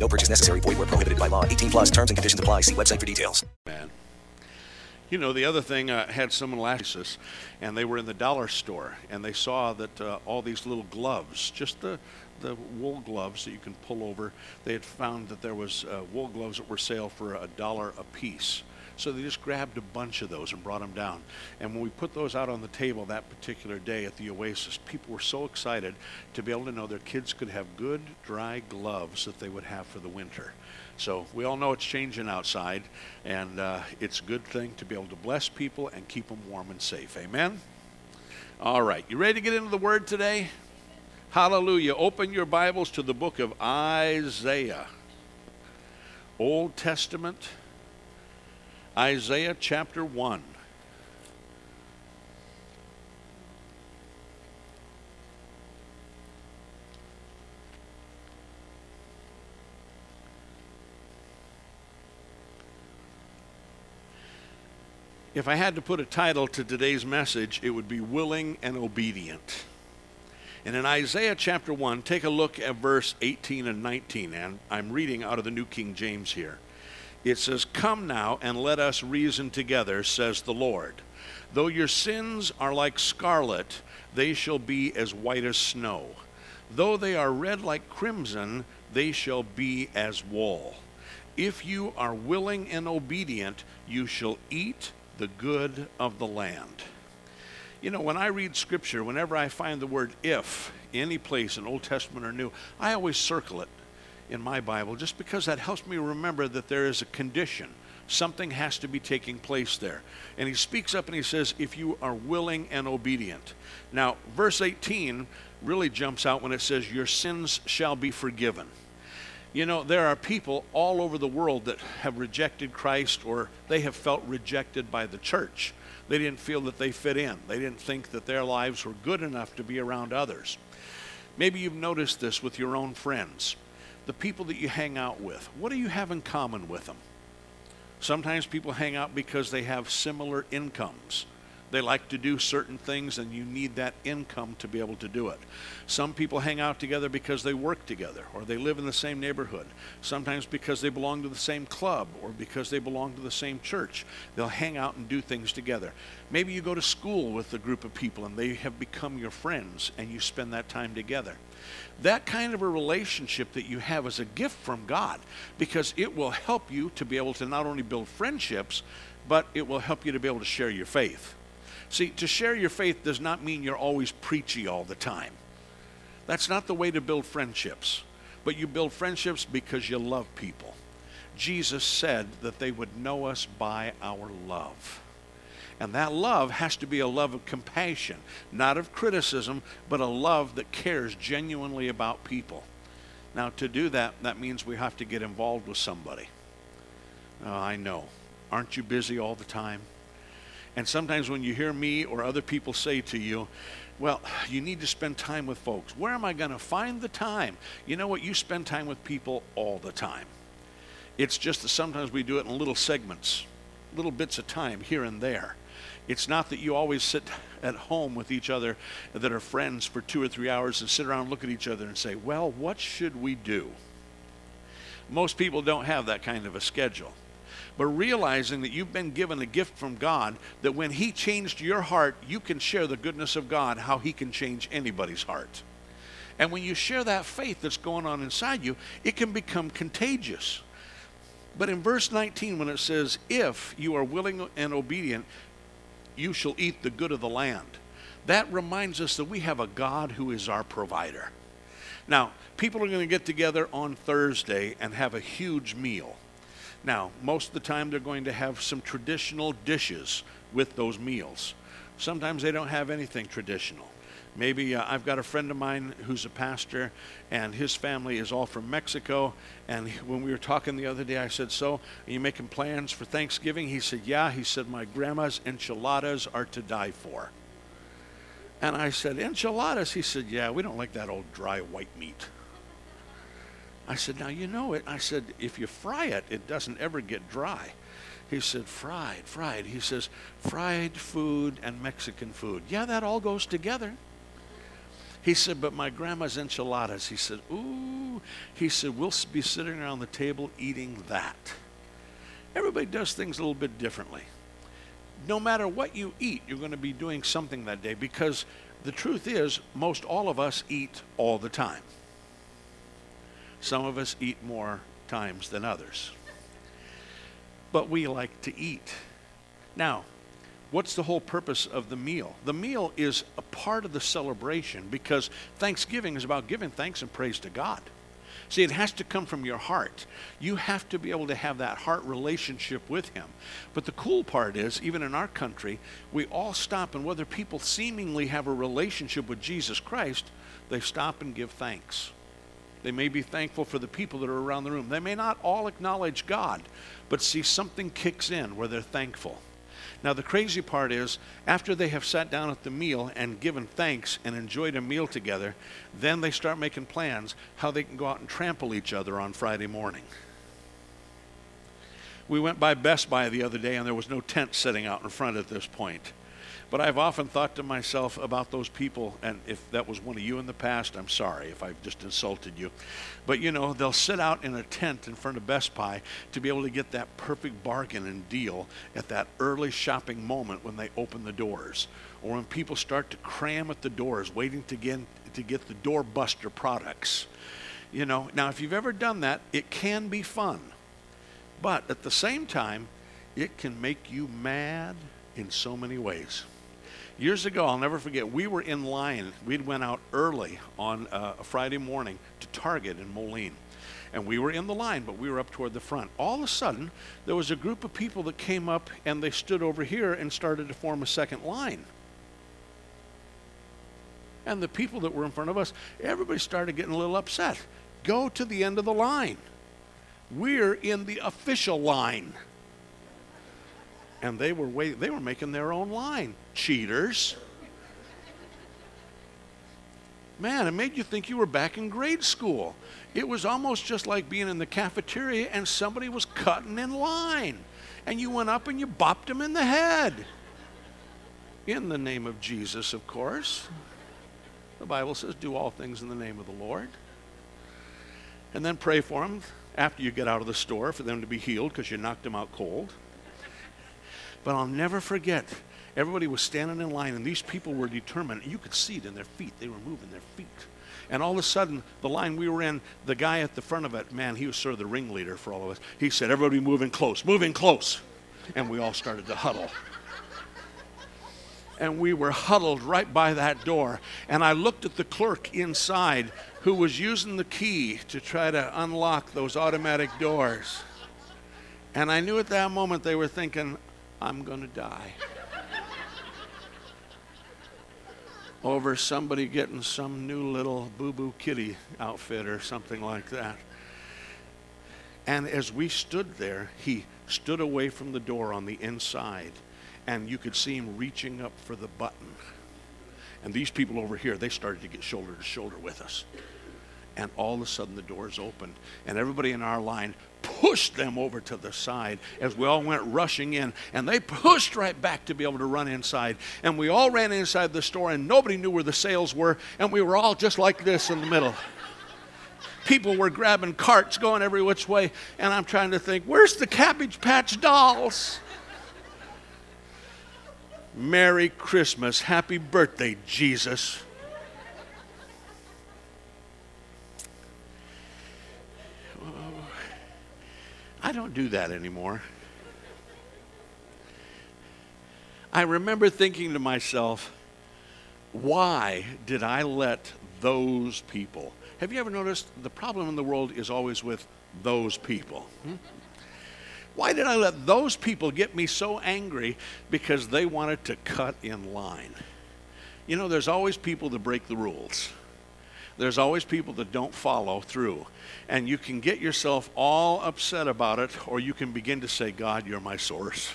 No purchase necessary. Void where prohibited by law. 18 plus terms and conditions apply. See website for details. Man. You know, the other thing, I uh, had someone last us, and they were in the dollar store, and they saw that uh, all these little gloves, just the the wool gloves that you can pull over, they had found that there was uh, wool gloves that were sale for a dollar a piece. So they just grabbed a bunch of those and brought them down. And when we put those out on the table that particular day at the Oasis, people were so excited to be able to know their kids could have good, dry gloves that they would have for the winter. So we all know it's changing outside, and uh, it's a good thing to be able to bless people and keep them warm and safe. Amen? All right, you ready to get into the Word today? Hallelujah. Open your Bibles to the book of Isaiah. Old Testament Isaiah chapter 1. If I had to put a title to today's message, it would be Willing and Obedient. And in Isaiah chapter 1, take a look at verse 18 and 19. And I'm reading out of the New King James here it says, Come now and let us reason together, says the Lord. Though your sins are like scarlet, they shall be as white as snow. Though they are red like crimson, they shall be as wool. If you are willing and obedient, you shall eat the good of the land. You know, when I read scripture, whenever I find the word if, any place in Old Testament or New, I always circle it in my Bible just because that helps me remember that there is a condition. Something has to be taking place there. And he speaks up and he says, if you are willing and obedient. Now, verse 18 really jumps out when it says, Your sins shall be forgiven. You know, there are people all over the world that have rejected Christ or they have felt rejected by the church. They didn't feel that they fit in, they didn't think that their lives were good enough to be around others. Maybe you've noticed this with your own friends the people that you hang out with. What do you have in common with them? Sometimes people hang out because they have similar incomes. They like to do certain things, and you need that income to be able to do it. Some people hang out together because they work together or they live in the same neighborhood. Sometimes because they belong to the same club or because they belong to the same church. They'll hang out and do things together. Maybe you go to school with a group of people and they have become your friends and you spend that time together. That kind of a relationship that you have is a gift from God because it will help you to be able to not only build friendships, but it will help you to be able to share your faith. See, to share your faith does not mean you're always preachy all the time. That's not the way to build friendships. But you build friendships because you love people. Jesus said that they would know us by our love. And that love has to be a love of compassion, not of criticism, but a love that cares genuinely about people. Now, to do that, that means we have to get involved with somebody. Oh, I know. Aren't you busy all the time? And sometimes when you hear me or other people say to you, well, you need to spend time with folks. Where am I going to find the time? You know what? You spend time with people all the time. It's just that sometimes we do it in little segments, little bits of time here and there. It's not that you always sit at home with each other that are friends for two or three hours and sit around and look at each other and say, well, what should we do? Most people don't have that kind of a schedule but realizing that you've been given a gift from God, that when He changed your heart, you can share the goodness of God, how He can change anybody's heart. And when you share that faith that's going on inside you, it can become contagious. But in verse 19, when it says, If you are willing and obedient, you shall eat the good of the land, that reminds us that we have a God who is our provider. Now, people are going to get together on Thursday and have a huge meal. Now, most of the time they're going to have some traditional dishes with those meals. Sometimes they don't have anything traditional. Maybe uh, I've got a friend of mine who's a pastor, and his family is all from Mexico. And when we were talking the other day, I said, So, are you making plans for Thanksgiving? He said, Yeah. He said, My grandma's enchiladas are to die for. And I said, Enchiladas? He said, Yeah, we don't like that old dry white meat. I said, Now you know it. I said, If you fry it, it doesn't ever get dry. He said, Fried, fried. He says, Fried food and Mexican food. Yeah, that all goes together. He said, but my grandma's enchiladas. He said, ooh. He said, we'll be sitting around the table eating that. Everybody does things a little bit differently. No matter what you eat, you're going to be doing something that day because the truth is, most all of us eat all the time. Some of us eat more times than others. But we like to eat. Now, what's the whole purpose of the meal? The meal is a part of the celebration because Thanksgiving is about giving thanks and praise to God. See, it has to come from your heart. You have to be able to have that heart relationship with Him. But the cool part is, even in our country, we all stop, and whether people seemingly have a relationship with Jesus Christ, they stop and give thanks. They may be thankful for the people that are around the room. They may not all acknowledge God, but see, something kicks in where they're thankful. Now, the crazy part is, after they have sat down at the meal and given thanks and enjoyed a meal together, then they start making plans how they can go out and trample each other on Friday morning. We went by Best Buy the other day, and there was no tent sitting out in front at this point. But I've often thought to myself about those people, and if that was one of you in the past, I'm sorry if I've just insulted you. But you know, they'll sit out in a tent in front of Best Buy to be able to get that perfect bargain and deal at that early shopping moment when they open the doors, or when people start to cram at the doors waiting to get, to get the doorbuster products. You know, now if you've ever done that, it can be fun. But at the same time, it can make you mad in so many ways. Years ago, I'll never forget, we were in line. We'd went out early on uh, a Friday morning to Target in Moline. And we were in the line, but we were up toward the front. All of a sudden, there was a group of people that came up and they stood over here and started to form a second line. And the people that were in front of us, everybody started getting a little upset. Go to the end of the line. We're in the official line and they were they were making their own line. Cheaters. Man, it made you think you were back in grade school. It was almost just like being in the cafeteria and somebody was cutting in line. And you went up and you bopped them in the head. In the name of Jesus, of course. The Bible says, do all things in the name of the Lord. And then pray for them after you get out of the store for them to be healed because you knocked them out cold. But I'll never forget, everybody was standing in line, and these people were determined. You could see it in their feet. They were moving their feet. And all of a sudden, the line we were in, the guy at the front of it, man, he was sort of the ringleader for all of us. He said, Everybody moving close, moving close. And we all started to huddle. And we were huddled right by that door. And I looked at the clerk inside who was using the key to try to unlock those automatic doors. And I knew at that moment they were thinking, I'm going to die. Over somebody getting some new little boo boo kitty outfit or something like that. And as we stood there, he stood away from the door on the inside, and you could see him reaching up for the button. And these people over here, they started to get shoulder to shoulder with us. And all of a sudden, the doors opened, and everybody in our line pushed them over to the side as we all went rushing in. And they pushed right back to be able to run inside. And we all ran inside the store, and nobody knew where the sales were. And we were all just like this in the middle. People were grabbing carts going every which way. And I'm trying to think, where's the Cabbage Patch dolls? Merry Christmas. Happy birthday, Jesus. I don't do that anymore. I remember thinking to myself, why did I let those people? Have you ever noticed the problem in the world is always with those people? Hmm? Why did I let those people get me so angry because they wanted to cut in line? You know, there's always people that break the rules. There's always people that don't follow through. And you can get yourself all upset about it, or you can begin to say, God, you're my source.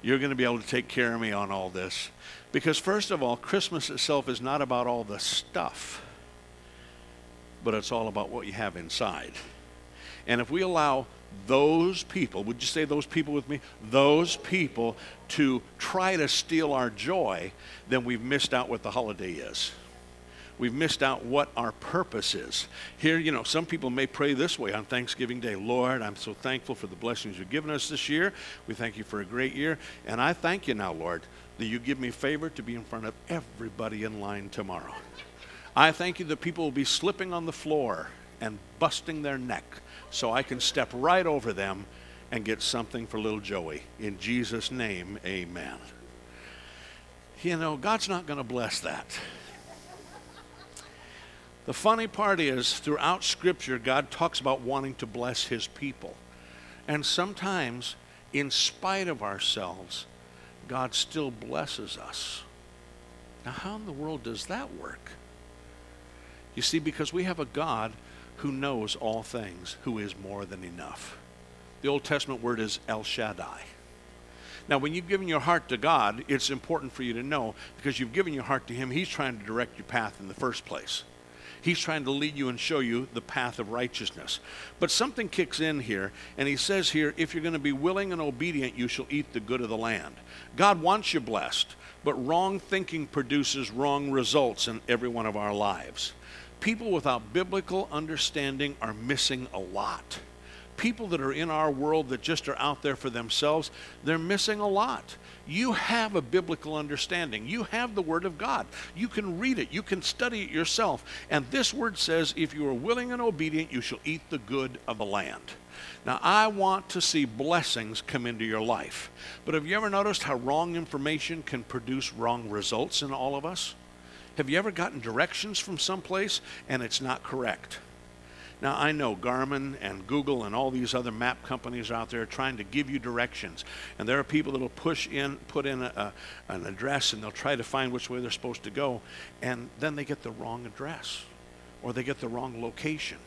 You're going to be able to take care of me on all this. Because, first of all, Christmas itself is not about all the stuff, but it's all about what you have inside. And if we allow those people, would you say those people with me? Those people to try to steal our joy, then we've missed out what the holiday is we've missed out what our purpose is. Here, you know, some people may pray this way on Thanksgiving Day Lord, I'm so thankful for the blessings you've given us this year. We thank you for a great year. And I thank you now, Lord, that you give me favor to be in front of everybody in line tomorrow. I thank you that people will be slipping on the floor and busting their neck so I can step right over them and get something for little Joey. In Jesus' name, amen. You know, God's not going to bless that. The funny part is, throughout Scripture, God talks about wanting to bless His people. And sometimes, in spite of ourselves, God still blesses us. Now, how in the world does that work? You see, because we have a God who knows all things, who is more than enough. The Old Testament word is El Shaddai. Now, when you've given your heart to God, it's important for you to know because you've given your heart to Him, He's trying to direct your path in the first place. He's trying to lead you and show you the path of righteousness. But something kicks in here, and he says here, if you're going to be willing and obedient, you shall eat the good of the land. God wants you blessed, but wrong thinking produces wrong results in every one of our lives. People without biblical understanding are missing a lot people that are in our world that just are out there for themselves, they're missing a lot. You have a biblical understanding. You have the Word of God. You can read it. You can study it yourself. And this Word says, if you are willing and obedient, you shall eat the good of the land. Now, I want to see blessings come into your life. But have you ever noticed how wrong information can produce wrong results in all of us? Have you ever gotten directions from someplace and it's not correct? Now, I know Garmin and Google and all these other map companies out there trying to give you directions. And there are people that will push in, put in a, a, an address and they'll try to find which way they're supposed to go. And then they get the wrong address or they get the wrong location.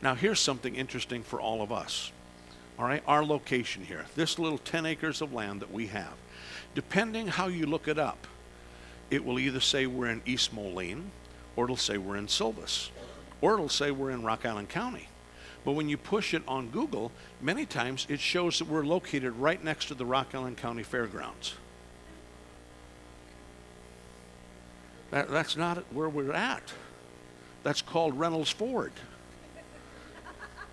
Now, here's something interesting for all of us. All right, our location here, this little 10 acres of land that we have, depending how you look it up, it will either say we're in East Moline or it'll say we're in Silvis or it'll say we're in Rock Island County. But when you push it on Google, many times it shows that we're located right next to the Rock Island County Fairgrounds. That, that's not where we're at. That's called Reynolds Ford.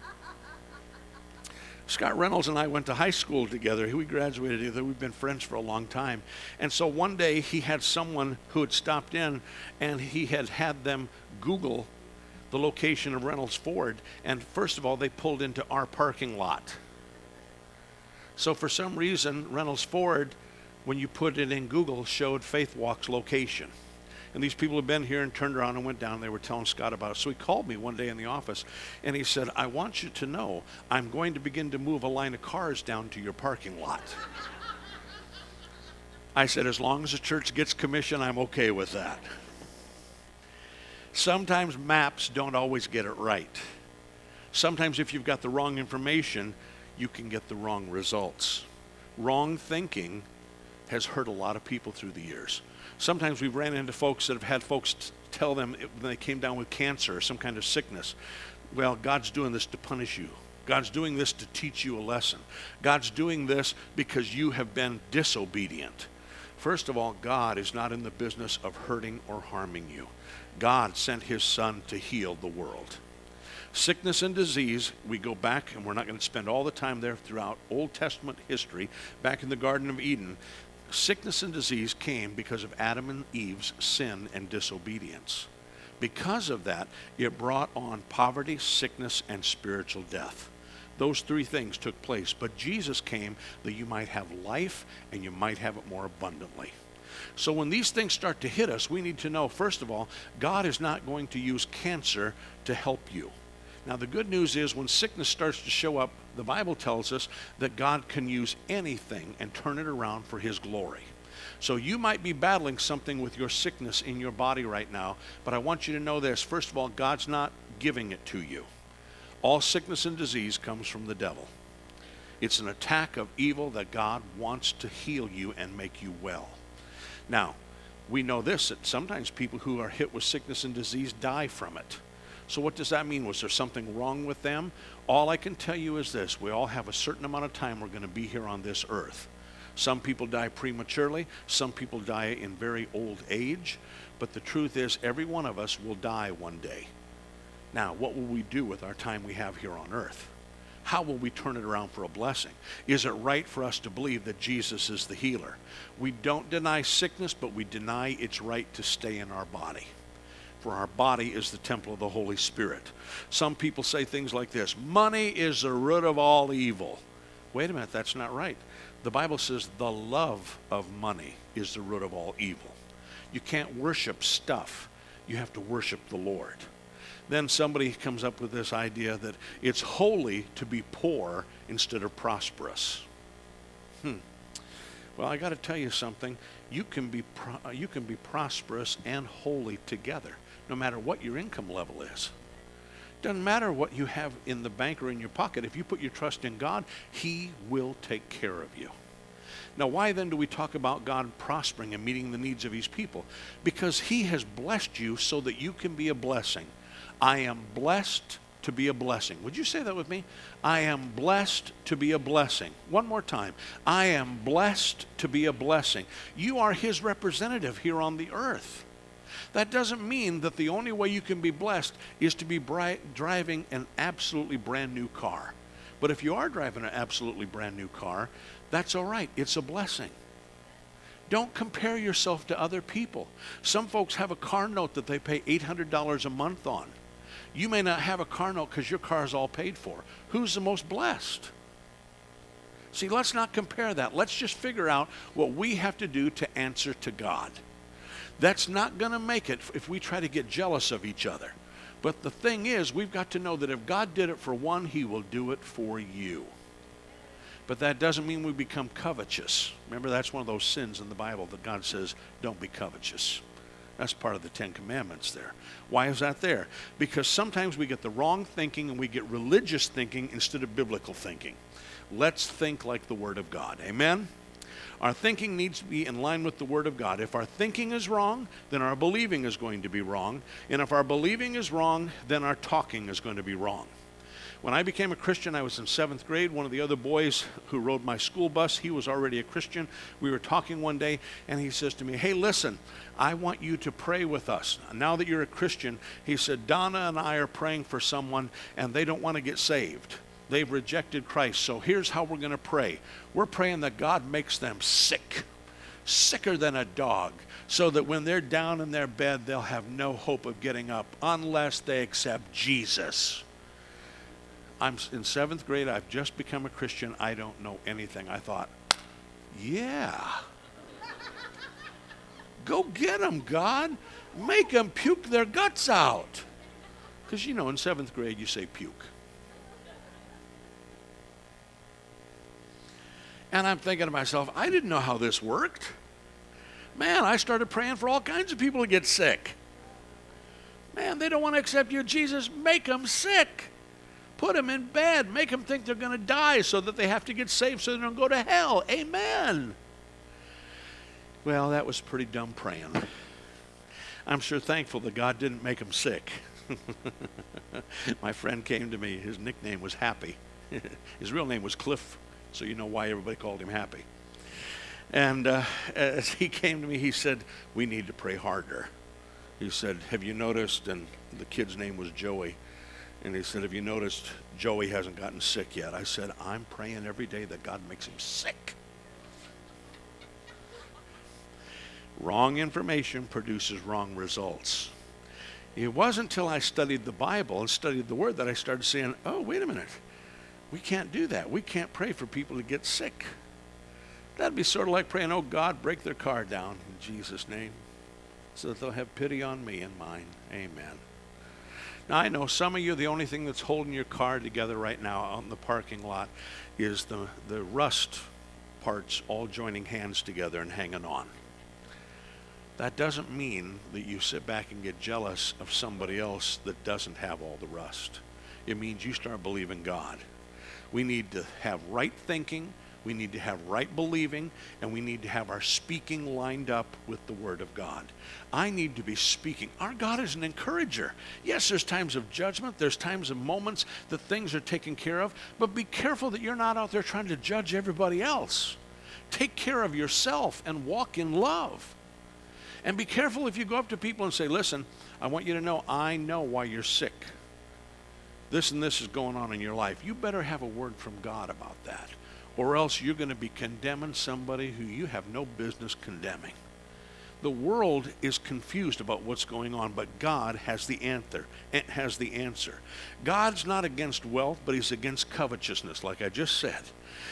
Scott Reynolds and I went to high school together. We graduated together. We've been friends for a long time. And so one day he had someone who had stopped in and he had had them Google the location of Reynolds Ford, and first of all, they pulled into our parking lot. So for some reason, Reynolds Ford, when you put it in Google, showed Faith Walk's location. And these people had been here and turned around and went down. And they were telling Scott about it. So he called me one day in the office and he said, I want you to know I'm going to begin to move a line of cars down to your parking lot. I said, as long as the church gets commission, I'm okay with that. Sometimes maps don't always get it right. Sometimes, if you've got the wrong information, you can get the wrong results. Wrong thinking has hurt a lot of people through the years. Sometimes we've ran into folks that have had folks tell them when they came down with cancer or some kind of sickness, well, God's doing this to punish you. God's doing this to teach you a lesson. God's doing this because you have been disobedient. First of all, God is not in the business of hurting or harming you. God sent his son to heal the world. Sickness and disease, we go back, and we're not going to spend all the time there throughout Old Testament history, back in the Garden of Eden. Sickness and disease came because of Adam and Eve's sin and disobedience. Because of that, it brought on poverty, sickness, and spiritual death. Those three things took place. But Jesus came that you might have life and you might have it more abundantly. So when these things start to hit us, we need to know, first of all, God is not going to use cancer to help you. Now, the good news is when sickness starts to show up, the Bible tells us that God can use anything and turn it around for His glory. So you might be battling something with your sickness in your body right now, but I want you to know this. First of all, God's not giving it to you. All sickness and disease comes from the devil. It's an attack of evil that God wants to heal you and make you well. Now, we know this that sometimes people who are hit with sickness and disease die from it. So, what does that mean? Was there something wrong with them? All I can tell you is this we all have a certain amount of time we're going to be here on this earth. Some people die prematurely, some people die in very old age, but the truth is, every one of us will die one day. Now, what will we do with our time we have here on earth? How will we turn it around for a blessing? Is it right for us to believe that Jesus is the healer? We don't deny sickness, but we deny its right to stay in our body. For our body is the temple of the Holy Spirit. Some people say things like this Money is the root of all evil. Wait a minute, that's not right. The Bible says the love of money is the root of all evil. You can't worship stuff, you have to worship the Lord then somebody comes up with this idea that it's holy to be poor instead of prosperous. Hmm. Well, I got to tell you something. You can be pro- you can be prosperous and holy together, no matter what your income level is. Doesn't matter what you have in the bank or in your pocket. If you put your trust in God, He will take care of you. Now, why then do we talk about God prospering and meeting the needs of His people? Because He has blessed you so that you can be a blessing. I am blessed to be a blessing. Would you say that with me? I am blessed to be a blessing. One more time. I am blessed to be a blessing. You are his representative here on the earth. That doesn't mean that the only way you can be blessed is to be bright, driving an absolutely brand new car. But if you are driving an absolutely brand new car, that's all right. It's a blessing. Don't compare yourself to other people. Some folks have a car note that they pay $800 a month on. You may not have a car note because your car is all paid for. Who's the most blessed? See, let's not compare that. Let's just figure out what we have to do to answer to God. That's not going to make it if we try to get jealous of each other. But the thing is, we've got to know that if God did it for one, He will do it for you. But that doesn't mean we become covetous. Remember, that's one of those sins in the Bible that God says, don't be covetous. That's part of the Ten Commandments there. Why is that there? Because sometimes we get the wrong thinking and we get religious thinking instead of biblical thinking. Let's think like the Word of God. Amen? Our thinking needs to be in line with the Word of God. If our thinking is wrong, then our believing is going to be wrong. And if our believing is wrong, then our talking is going to be wrong. When I became a Christian, I was in seventh grade. One of the other boys who rode my school bus, he was already a Christian. We were talking one day, and he says to me, Hey, listen, I want you to pray with us. Now that you're a Christian, he said, Donna and I are praying for someone, and they don't want to get saved. They've rejected Christ. So here's how we're going to pray we're praying that God makes them sick, sicker than a dog so that when they're down in their bed, they'll have no hope of getting up unless they accept Jesus. I'm in seventh grade. I've just become a Christian. I don't know anything. I thought, yeah. Go get them, God. Make them puke their guts out. Because, you know, in seventh grade, you say puke. And I'm thinking to myself, I didn't know how this worked. Man, I started praying for all kinds of people to get sick. Man, they don't want to accept you, Jesus. Make them sick. Put them in bed. Make them think they're going to die so that they have to get saved so they don't go to hell. Amen. Well, that was pretty dumb praying. I'm sure thankful that God didn't make them sick. My friend came to me. His nickname was Happy. His real name was Cliff, so you know why everybody called him Happy. And uh, as he came to me, he said, We need to pray harder. He said, Have you noticed? And the kid's name was Joey. And he said, Have you noticed Joey hasn't gotten sick yet? I said, I'm praying every day that God makes him sick. Wrong information produces wrong results. It wasn't until I studied the Bible and studied the Word that I started saying, oh, wait a minute. We can't do that. We can't pray for people to get sick. That'd be sort of like praying, oh, God, break their car down in Jesus' name so that they'll have pity on me and mine. Amen. Now, I know some of you, the only thing that's holding your car together right now out in the parking lot is the, the rust parts all joining hands together and hanging on. That doesn't mean that you sit back and get jealous of somebody else that doesn't have all the rust. It means you start believing God. We need to have right thinking, we need to have right believing, and we need to have our speaking lined up with the Word of God. I need to be speaking. Our God is an encourager. Yes, there's times of judgment, there's times of moments that things are taken care of, but be careful that you're not out there trying to judge everybody else. Take care of yourself and walk in love. And be careful if you go up to people and say, Listen, I want you to know I know why you're sick. This and this is going on in your life. You better have a word from God about that, or else you're going to be condemning somebody who you have no business condemning. The world is confused about what's going on, but God has the answer. Eh, has the answer. God's not against wealth, but He's against covetousness, like I just said.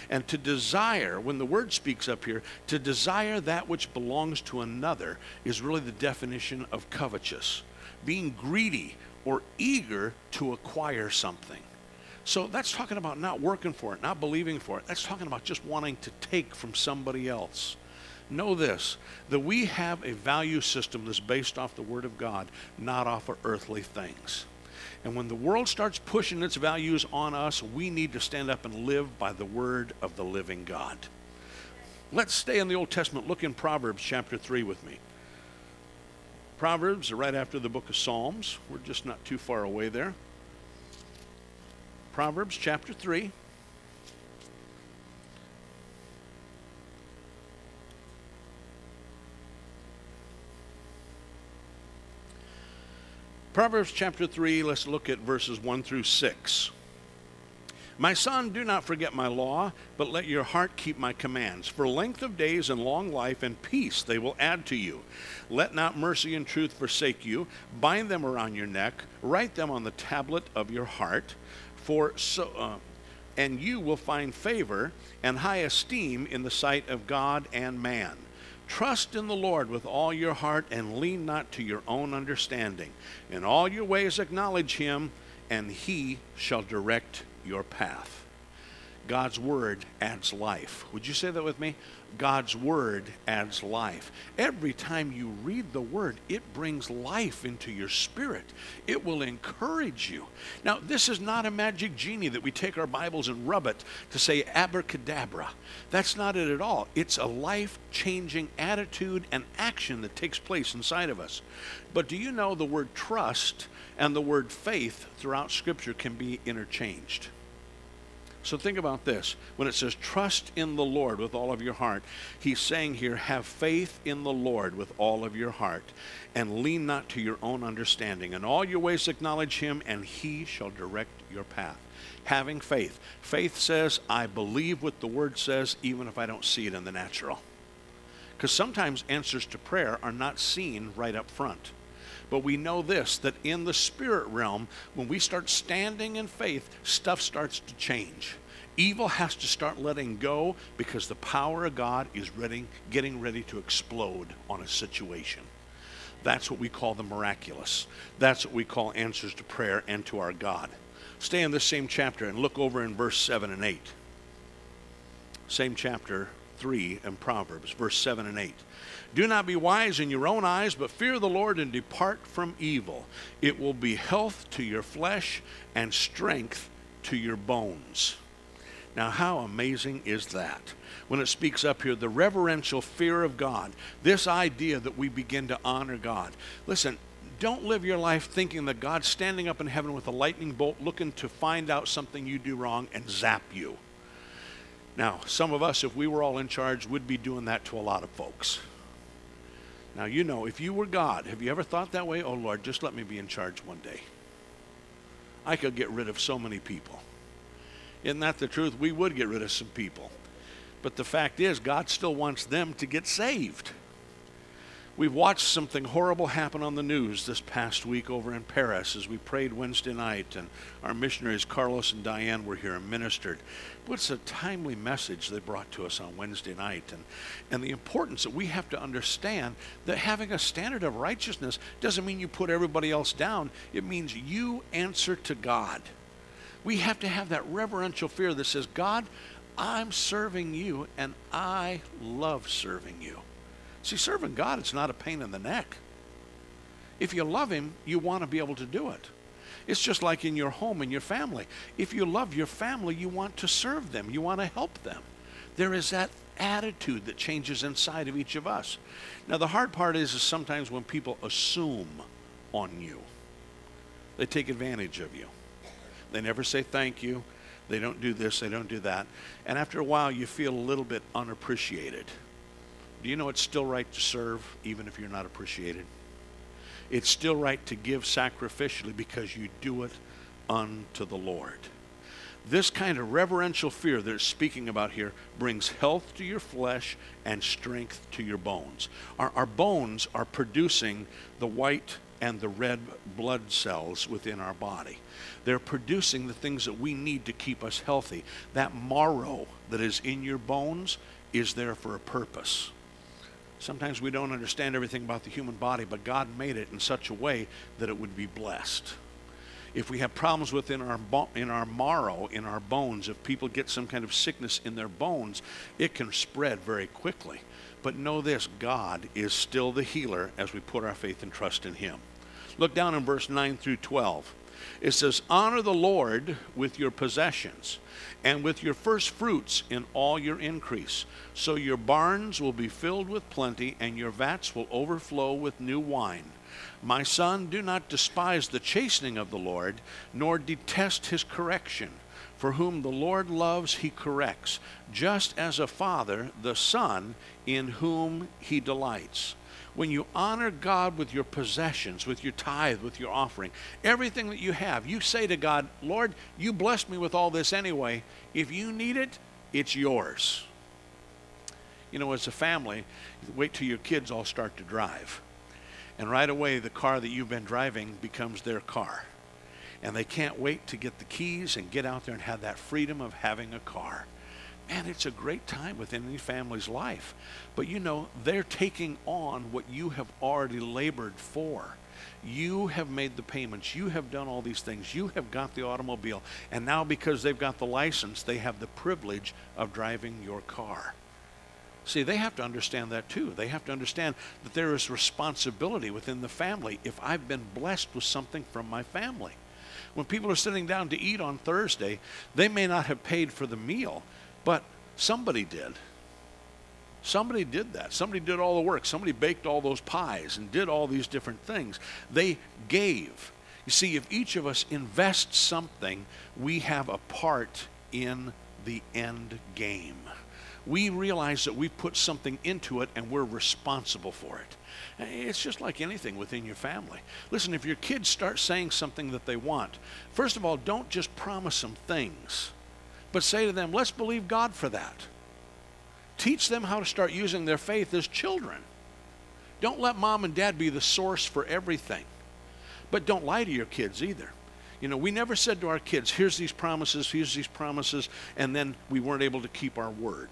And to desire, when the word speaks up here, to desire that which belongs to another is really the definition of covetous. Being greedy or eager to acquire something. So that's talking about not working for it, not believing for it. That's talking about just wanting to take from somebody else. Know this that we have a value system that's based off the Word of God, not off of earthly things. And when the world starts pushing its values on us, we need to stand up and live by the word of the living God. Let's stay in the Old Testament. Look in Proverbs chapter 3 with me. Proverbs are right after the book of Psalms. We're just not too far away there. Proverbs chapter 3. Proverbs chapter 3, let's look at verses 1 through 6. My son, do not forget my law, but let your heart keep my commands. For length of days and long life and peace they will add to you. Let not mercy and truth forsake you. Bind them around your neck, write them on the tablet of your heart. For so, uh, and you will find favor and high esteem in the sight of God and man. Trust in the Lord with all your heart and lean not to your own understanding. In all your ways acknowledge him, and he shall direct your path. God's word adds life. Would you say that with me? God's word adds life. Every time you read the word, it brings life into your spirit. It will encourage you. Now, this is not a magic genie that we take our Bibles and rub it to say abracadabra. That's not it at all. It's a life changing attitude and action that takes place inside of us. But do you know the word trust and the word faith throughout Scripture can be interchanged? So think about this. When it says trust in the Lord with all of your heart, he's saying here, have faith in the Lord with all of your heart, and lean not to your own understanding. In all your ways acknowledge him, and he shall direct your path. Having faith. Faith says, I believe what the word says, even if I don't see it in the natural. Because sometimes answers to prayer are not seen right up front. But we know this that in the spirit realm, when we start standing in faith, stuff starts to change. Evil has to start letting go because the power of God is ready, getting ready to explode on a situation. That's what we call the miraculous. That's what we call answers to prayer and to our God. Stay in this same chapter and look over in verse 7 and 8. Same chapter 3 and Proverbs, verse 7 and 8. Do not be wise in your own eyes, but fear the Lord and depart from evil. It will be health to your flesh and strength to your bones. Now, how amazing is that? When it speaks up here, the reverential fear of God, this idea that we begin to honor God. Listen, don't live your life thinking that God's standing up in heaven with a lightning bolt looking to find out something you do wrong and zap you. Now, some of us, if we were all in charge, would be doing that to a lot of folks. Now, you know, if you were God, have you ever thought that way? Oh, Lord, just let me be in charge one day. I could get rid of so many people. Isn't that the truth? We would get rid of some people. But the fact is, God still wants them to get saved. We've watched something horrible happen on the news this past week over in Paris as we prayed Wednesday night, and our missionaries Carlos and Diane were here and ministered. What's a timely message they brought to us on Wednesday night, and, and the importance that we have to understand that having a standard of righteousness doesn't mean you put everybody else down, it means you answer to God. We have to have that reverential fear that says, God, I'm serving you and I love serving you. See, serving God, it's not a pain in the neck. If you love Him, you want to be able to do it. It's just like in your home and your family. If you love your family, you want to serve them, you want to help them. There is that attitude that changes inside of each of us. Now, the hard part is, is sometimes when people assume on you, they take advantage of you. They never say thank you. They don't do this, they don't do that. And after a while, you feel a little bit unappreciated. Do you know it's still right to serve even if you're not appreciated? It's still right to give sacrificially because you do it unto the Lord. This kind of reverential fear that it's speaking about here brings health to your flesh and strength to your bones. Our, our bones are producing the white and the red blood cells within our body. They're producing the things that we need to keep us healthy. That marrow that is in your bones is there for a purpose. Sometimes we don't understand everything about the human body, but God made it in such a way that it would be blessed. If we have problems within our bo- in our marrow, in our bones, if people get some kind of sickness in their bones, it can spread very quickly. But know this God is still the healer as we put our faith and trust in Him. Look down in verse 9 through 12. It says, Honor the Lord with your possessions and with your first fruits in all your increase. So your barns will be filled with plenty, and your vats will overflow with new wine. My son, do not despise the chastening of the Lord, nor detest his correction. For whom the Lord loves, he corrects, just as a father the son in whom he delights when you honor God with your possessions, with your tithe, with your offering, everything that you have, you say to God, Lord, you blessed me with all this anyway. If you need it, it's yours. You know, as a family, wait till your kids all start to drive. And right away, the car that you've been driving becomes their car. And they can't wait to get the keys and get out there and have that freedom of having a car man, it's a great time within any family's life. But you know, they're taking on what you have already labored for. You have made the payments. You have done all these things. You have got the automobile. And now, because they've got the license, they have the privilege of driving your car. See, they have to understand that too. They have to understand that there is responsibility within the family if I've been blessed with something from my family. When people are sitting down to eat on Thursday, they may not have paid for the meal, but somebody did. Somebody did that. Somebody did all the work. Somebody baked all those pies and did all these different things. They gave. You see, if each of us invests something, we have a part in the end game. We realize that we put something into it and we're responsible for it. It's just like anything within your family. Listen, if your kids start saying something that they want, first of all, don't just promise them things but say to them, let's believe God for that. Teach them how to start using their faith as children. Don't let mom and dad be the source for everything. But don't lie to your kids either. You know, we never said to our kids, here's these promises, here's these promises, and then we weren't able to keep our word.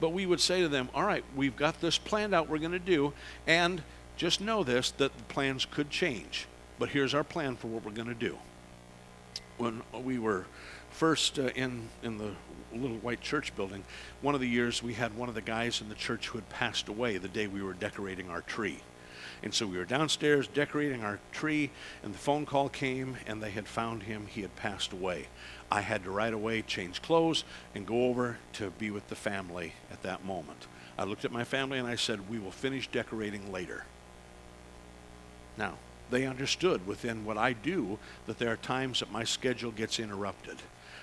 But we would say to them, all right, we've got this planned out we're going to do, and just know this that the plans could change. But here's our plan for what we're going to do. When we were first uh, in in the little white church building, one of the years we had one of the guys in the church who had passed away the day we were decorating our tree. And so we were downstairs decorating our tree, and the phone call came, and they had found him. He had passed away. I had to right away change clothes and go over to be with the family at that moment. I looked at my family and I said, We will finish decorating later. Now, they understood within what I do that there are times that my schedule gets interrupted.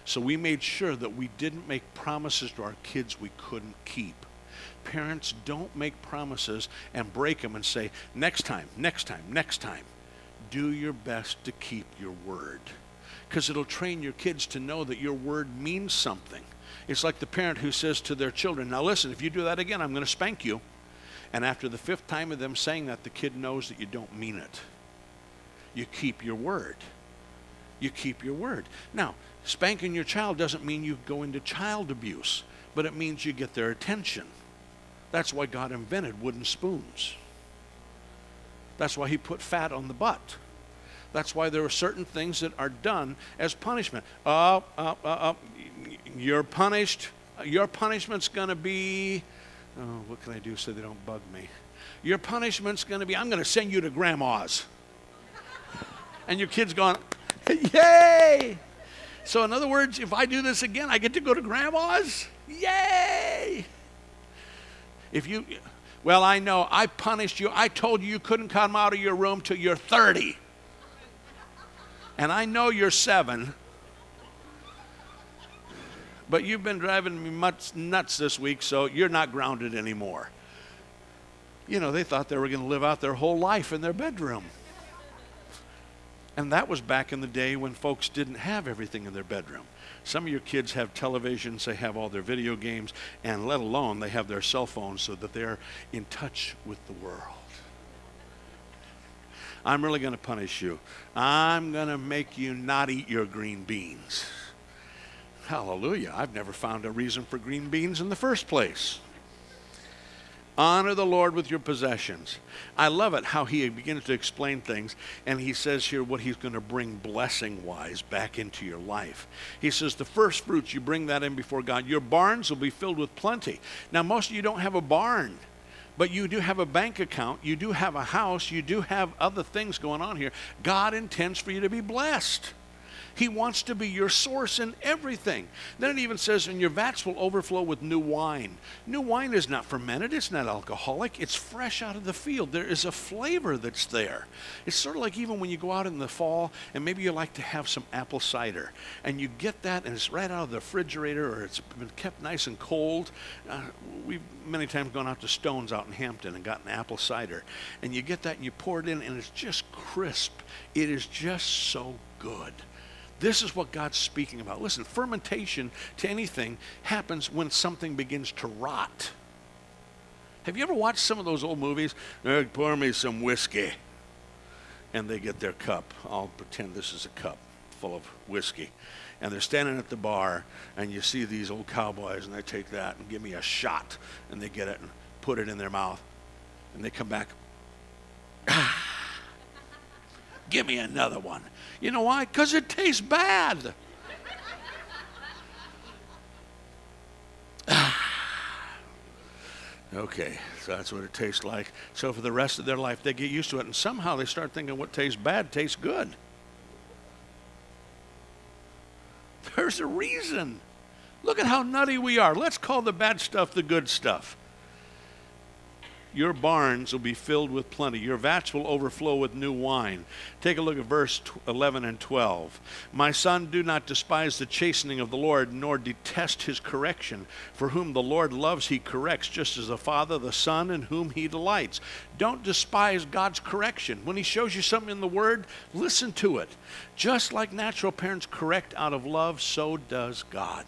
So we made sure that we didn't make promises to our kids we couldn't keep. Parents, don't make promises and break them and say, next time, next time, next time. Do your best to keep your word. Because it'll train your kids to know that your word means something. It's like the parent who says to their children, Now listen, if you do that again, I'm going to spank you. And after the fifth time of them saying that, the kid knows that you don't mean it. You keep your word. You keep your word. Now, Spanking your child doesn't mean you go into child abuse, but it means you get their attention. That's why God invented wooden spoons. That's why He put fat on the butt. That's why there are certain things that are done as punishment. Uh, uh, uh, uh you're punished. Your punishment's going to be, oh, what can I do so they don't bug me? Your punishment's going to be, I'm going to send you to grandma's. and your kid's going, yay! So, in other words, if I do this again, I get to go to grandma's? Yay! If you, well, I know, I punished you. I told you you couldn't come out of your room till you're 30. And I know you're seven. But you've been driving me nuts this week, so you're not grounded anymore. You know, they thought they were going to live out their whole life in their bedroom. And that was back in the day when folks didn't have everything in their bedroom. Some of your kids have televisions, they have all their video games, and let alone they have their cell phones so that they're in touch with the world. I'm really going to punish you. I'm going to make you not eat your green beans. Hallelujah. I've never found a reason for green beans in the first place. Honor the Lord with your possessions. I love it how he begins to explain things, and he says here what he's going to bring blessing wise back into your life. He says, The first fruits, you bring that in before God. Your barns will be filled with plenty. Now, most of you don't have a barn but you do have a bank account, you do have a house, you do have other things going on here. God intends for you to be blessed. He wants to be your source in everything. Then it even says, and your vats will overflow with new wine. New wine is not fermented, it's not alcoholic, it's fresh out of the field. There is a flavor that's there. It's sort of like even when you go out in the fall and maybe you like to have some apple cider and you get that and it's right out of the refrigerator or it's been kept nice and cold. Uh, we've many times gone out to Stones out in Hampton and gotten apple cider. And you get that and you pour it in and it's just crisp. It is just so good. This is what God's speaking about. Listen, fermentation to anything happens when something begins to rot. Have you ever watched some of those old movies? Uh, pour me some whiskey. And they get their cup. I'll pretend this is a cup full of whiskey. And they're standing at the bar, and you see these old cowboys, and they take that and give me a shot. And they get it and put it in their mouth. And they come back. Ah, give me another one. You know why? Because it tastes bad. okay, so that's what it tastes like. So for the rest of their life, they get used to it, and somehow they start thinking what tastes bad tastes good. There's a reason. Look at how nutty we are. Let's call the bad stuff the good stuff. Your barns will be filled with plenty. Your vats will overflow with new wine. Take a look at verse 11 and 12. My son, do not despise the chastening of the Lord, nor detest his correction. For whom the Lord loves, he corrects, just as the Father, the Son, in whom he delights. Don't despise God's correction. When he shows you something in the Word, listen to it. Just like natural parents correct out of love, so does God.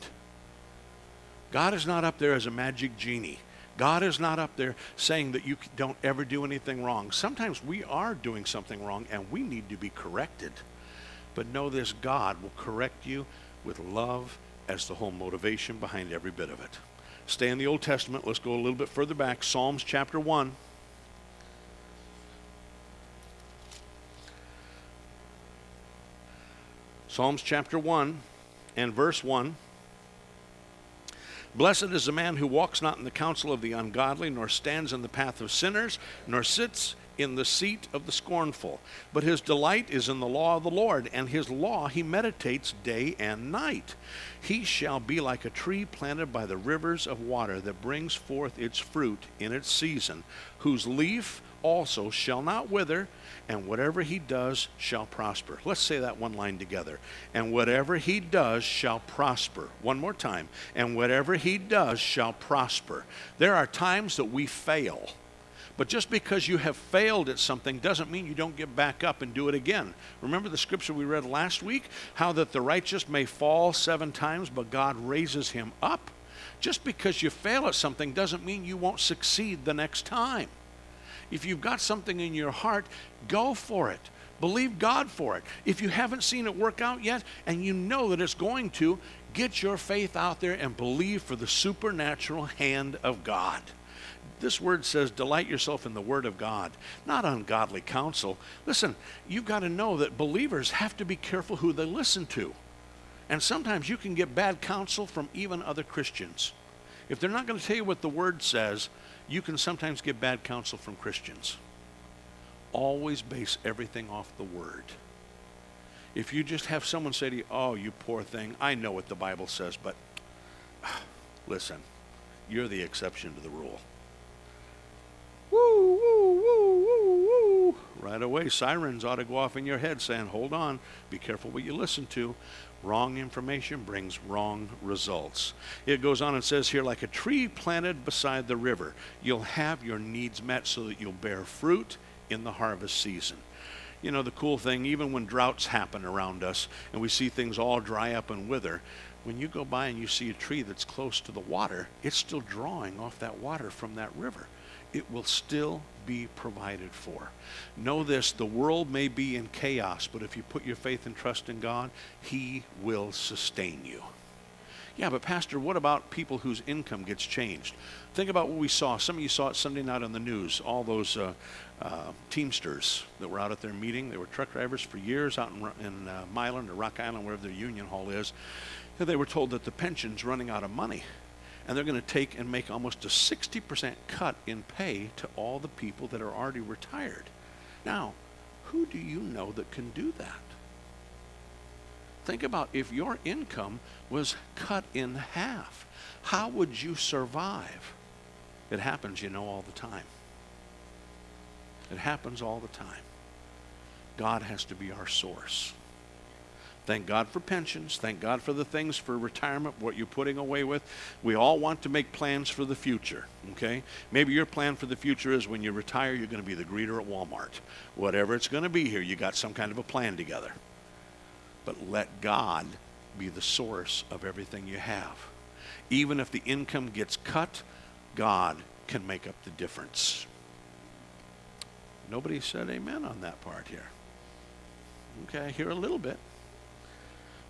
God is not up there as a magic genie God is not up there saying that you don't ever do anything wrong. Sometimes we are doing something wrong and we need to be corrected. But know this God will correct you with love as the whole motivation behind every bit of it. Stay in the Old Testament. Let's go a little bit further back. Psalms chapter 1. Psalms chapter 1 and verse 1. Blessed is the man who walks not in the counsel of the ungodly, nor stands in the path of sinners, nor sits in the seat of the scornful. But his delight is in the law of the Lord, and his law he meditates day and night. He shall be like a tree planted by the rivers of water that brings forth its fruit in its season, whose leaf also shall not wither, and whatever he does shall prosper. Let's say that one line together. And whatever he does shall prosper. One more time. And whatever he does shall prosper. There are times that we fail. But just because you have failed at something doesn't mean you don't get back up and do it again. Remember the scripture we read last week? How that the righteous may fall seven times, but God raises him up? Just because you fail at something doesn't mean you won't succeed the next time. If you've got something in your heart, go for it. Believe God for it. If you haven't seen it work out yet and you know that it's going to, get your faith out there and believe for the supernatural hand of God. This word says, delight yourself in the word of God, not ungodly counsel. Listen, you've got to know that believers have to be careful who they listen to. And sometimes you can get bad counsel from even other Christians. If they're not going to tell you what the Word says, you can sometimes get bad counsel from Christians. Always base everything off the Word. If you just have someone say to you, Oh, you poor thing, I know what the Bible says, but listen, you're the exception to the rule. Right away, sirens ought to go off in your head saying, Hold on, be careful what you listen to. Wrong information brings wrong results. It goes on and says here, like a tree planted beside the river, you'll have your needs met so that you'll bear fruit in the harvest season. You know, the cool thing, even when droughts happen around us and we see things all dry up and wither, when you go by and you see a tree that's close to the water, it's still drawing off that water from that river. It will still be provided for. Know this the world may be in chaos, but if you put your faith and trust in God, He will sustain you. Yeah, but Pastor, what about people whose income gets changed? Think about what we saw. Some of you saw it Sunday night on the news. All those uh, uh, Teamsters that were out at their meeting. They were truck drivers for years out in, in uh, Milan or Rock Island, wherever their union hall is. And they were told that the pension's running out of money. And they're going to take and make almost a 60% cut in pay to all the people that are already retired. Now, who do you know that can do that? Think about if your income was cut in half, how would you survive? It happens, you know, all the time. It happens all the time. God has to be our source. Thank God for pensions. Thank God for the things for retirement, what you're putting away with. We all want to make plans for the future, okay? Maybe your plan for the future is when you retire, you're going to be the greeter at Walmart. Whatever it's going to be here, you got some kind of a plan together. But let God be the source of everything you have. Even if the income gets cut, God can make up the difference. Nobody said amen on that part here. Okay, I hear a little bit.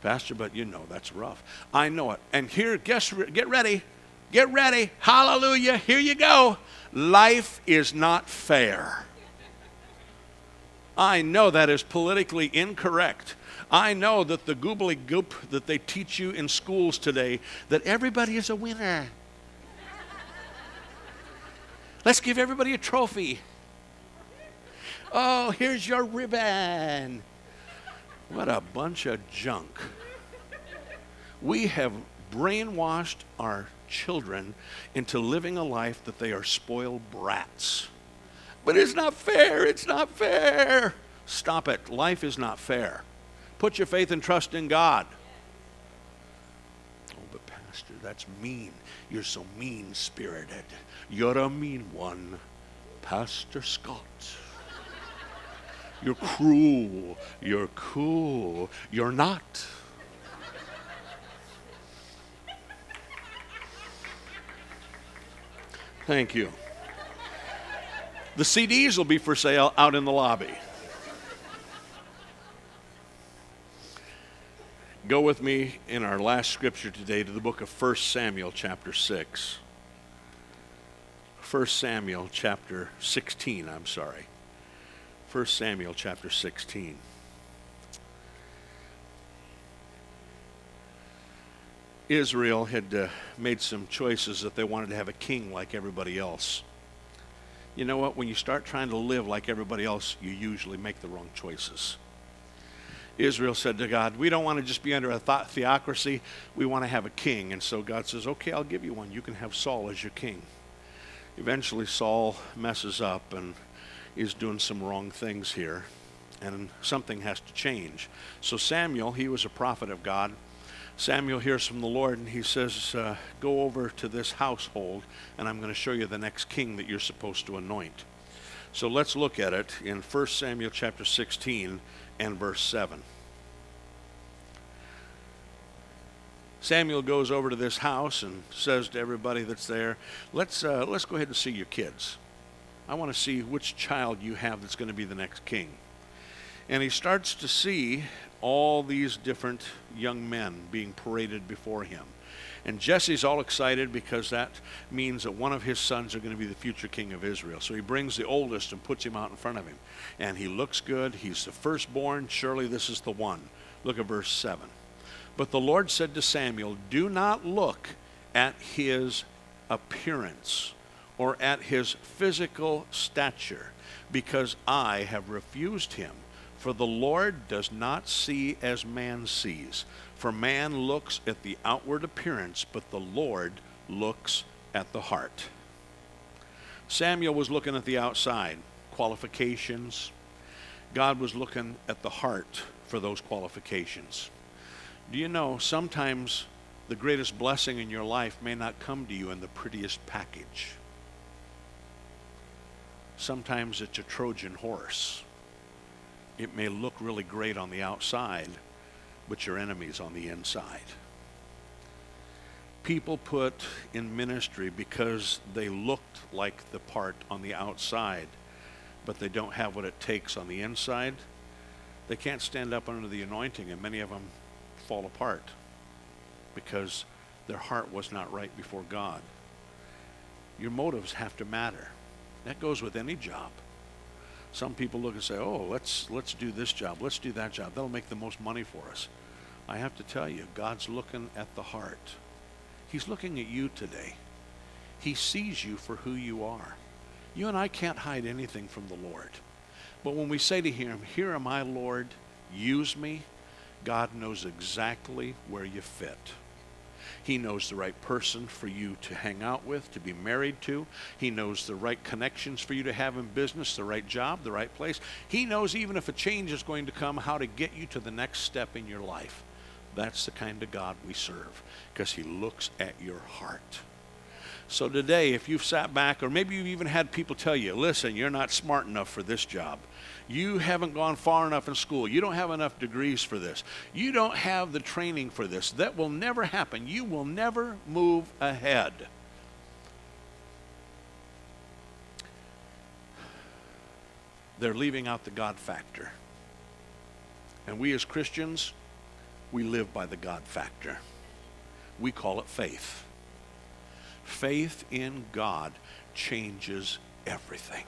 Pastor, but you know that's rough. I know it. And here, guess, get ready. Get ready. Hallelujah. Here you go. Life is not fair. I know that is politically incorrect. I know that the goobly goop that they teach you in schools today, that everybody is a winner. Let's give everybody a trophy. Oh, here's your ribbon. What a bunch of junk. We have brainwashed our children into living a life that they are spoiled brats. But it's not fair. It's not fair. Stop it. Life is not fair. Put your faith and trust in God. Oh, but Pastor, that's mean. You're so mean spirited. You're a mean one, Pastor Scott. You're cruel. You're cool. You're not. Thank you. The CDs will be for sale out in the lobby. Go with me in our last scripture today to the book of 1 Samuel, chapter 6. 1 Samuel, chapter 16, I'm sorry. 1 Samuel chapter 16. Israel had uh, made some choices that they wanted to have a king like everybody else. You know what? When you start trying to live like everybody else, you usually make the wrong choices. Israel said to God, We don't want to just be under a theocracy. We want to have a king. And so God says, Okay, I'll give you one. You can have Saul as your king. Eventually, Saul messes up and is doing some wrong things here, and something has to change. So, Samuel, he was a prophet of God. Samuel hears from the Lord and he says, uh, Go over to this household, and I'm going to show you the next king that you're supposed to anoint. So let's look at it in 1 Samuel chapter 16 and verse 7. Samuel goes over to this house and says to everybody that's there, let's, uh, let's go ahead and see your kids. I want to see which child you have that's going to be the next king. And he starts to see all these different young men being paraded before him. And Jesse's all excited because that means that one of his sons are going to be the future king of Israel. So he brings the oldest and puts him out in front of him. And he looks good. He's the firstborn. Surely this is the one. Look at verse 7. But the Lord said to Samuel, Do not look at his appearance or at his physical stature, because I have refused him. For the Lord does not see as man sees. For man looks at the outward appearance, but the Lord looks at the heart. Samuel was looking at the outside, qualifications. God was looking at the heart for those qualifications. Do you know sometimes the greatest blessing in your life may not come to you in the prettiest package? Sometimes it's a Trojan horse. It may look really great on the outside, but your enemy's on the inside. People put in ministry because they looked like the part on the outside, but they don't have what it takes on the inside. They can't stand up under the anointing, and many of them fall apart because their heart was not right before God. Your motives have to matter. That goes with any job. Some people look and say, "Oh, let's let's do this job. Let's do that job. That'll make the most money for us." I have to tell you, God's looking at the heart. He's looking at you today. He sees you for who you are. You and I can't hide anything from the Lord. But when we say to him, "Here am I, Lord, use me," God knows exactly where you fit. He knows the right person for you to hang out with, to be married to. He knows the right connections for you to have in business, the right job, the right place. He knows even if a change is going to come, how to get you to the next step in your life. That's the kind of God we serve because He looks at your heart. So today, if you've sat back, or maybe you've even had people tell you, listen, you're not smart enough for this job. You haven't gone far enough in school. You don't have enough degrees for this. You don't have the training for this. That will never happen. You will never move ahead. They're leaving out the God factor. And we as Christians, we live by the God factor. We call it faith. Faith in God changes everything.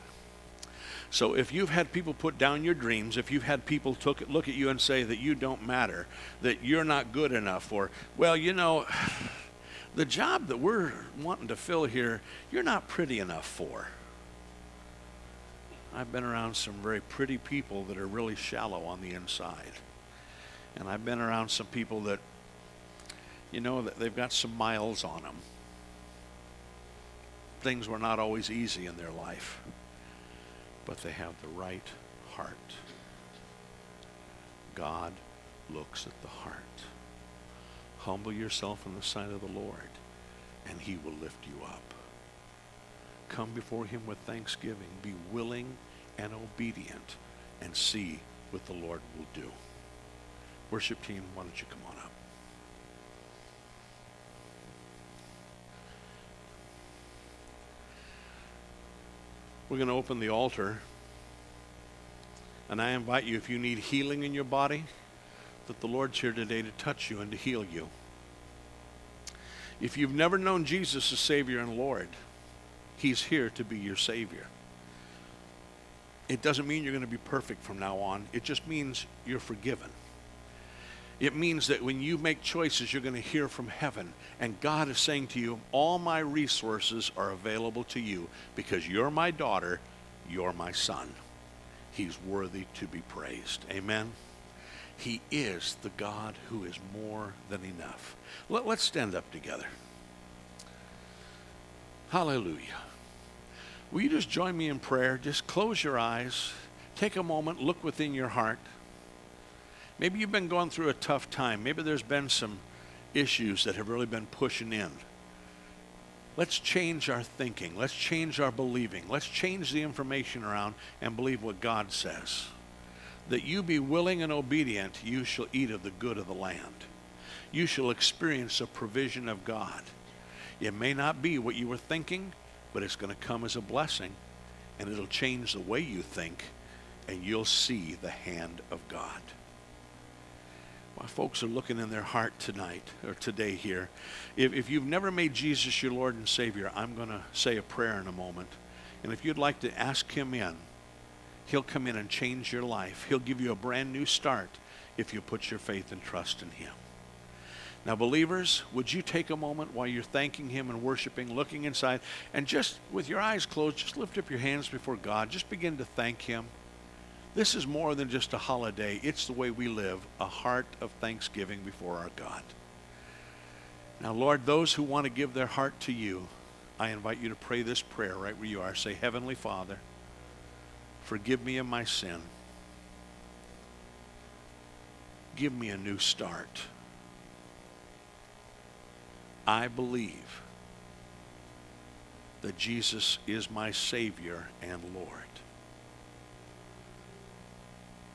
So if you've had people put down your dreams, if you've had people took, look at you and say that you don't matter, that you're not good enough, or, well, you know, the job that we're wanting to fill here, you're not pretty enough for. I've been around some very pretty people that are really shallow on the inside. And I've been around some people that, you know, that they've got some miles on them. Things were not always easy in their life but they have the right heart. God looks at the heart. Humble yourself in the sight of the Lord, and he will lift you up. Come before him with thanksgiving. Be willing and obedient, and see what the Lord will do. Worship team, why don't you come on up? We're going to open the altar. And I invite you, if you need healing in your body, that the Lord's here today to touch you and to heal you. If you've never known Jesus as Savior and Lord, He's here to be your Savior. It doesn't mean you're going to be perfect from now on, it just means you're forgiven. It means that when you make choices, you're going to hear from heaven. And God is saying to you, All my resources are available to you because you're my daughter, you're my son. He's worthy to be praised. Amen. He is the God who is more than enough. Let, us stand up together. Hallelujah. Will you just join me in prayer? Just close your eyes, take a moment, look within your heart. Maybe you've been going through a tough time. Maybe there's been some issues that have really been pushing in. Let's change our thinking. Let's change our believing. Let's change the information around and believe what God says. That you be willing and obedient, you shall eat of the good of the land. You shall experience the provision of God. It may not be what you were thinking, but it's going to come as a blessing, and it'll change the way you think, and you'll see the hand of God. My folks are looking in their heart tonight or today here. If, if you've never made Jesus your Lord and Savior, I'm going to say a prayer in a moment. And if you'd like to ask Him in, He'll come in and change your life. He'll give you a brand new start if you put your faith and trust in Him. Now, believers, would you take a moment while you're thanking Him and worshiping, looking inside, and just with your eyes closed, just lift up your hands before God. Just begin to thank Him. This is more than just a holiday, it's the way we live, a heart of thanksgiving before our God. Now, Lord, those who want to give their heart to you, I invite you to pray this prayer right where you are. Say, Heavenly Father, forgive me of my sin. Give me a new start. I believe that Jesus is my Savior and Lord.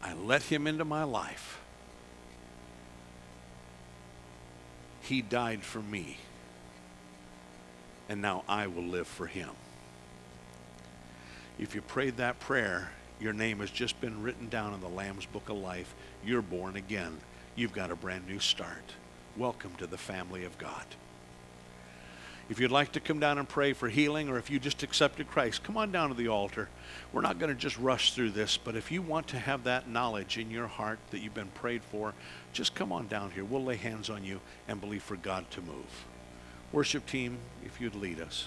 I let Him into my life. He died for me, and now I will live for Him. If you prayed that prayer, your name has just been written down in the Lamb's Book of Life. You're born again. You've got a brand new start. Welcome to the family of God. If you'd like to come down and pray for healing, or if you just accepted Christ, come on down to the altar. We're not going to just rush through this, but if you want to have that knowledge in your heart that you've been prayed for, just come on down here. We'll lay hands on you and believe for God to move. Worship team, if you'd lead us.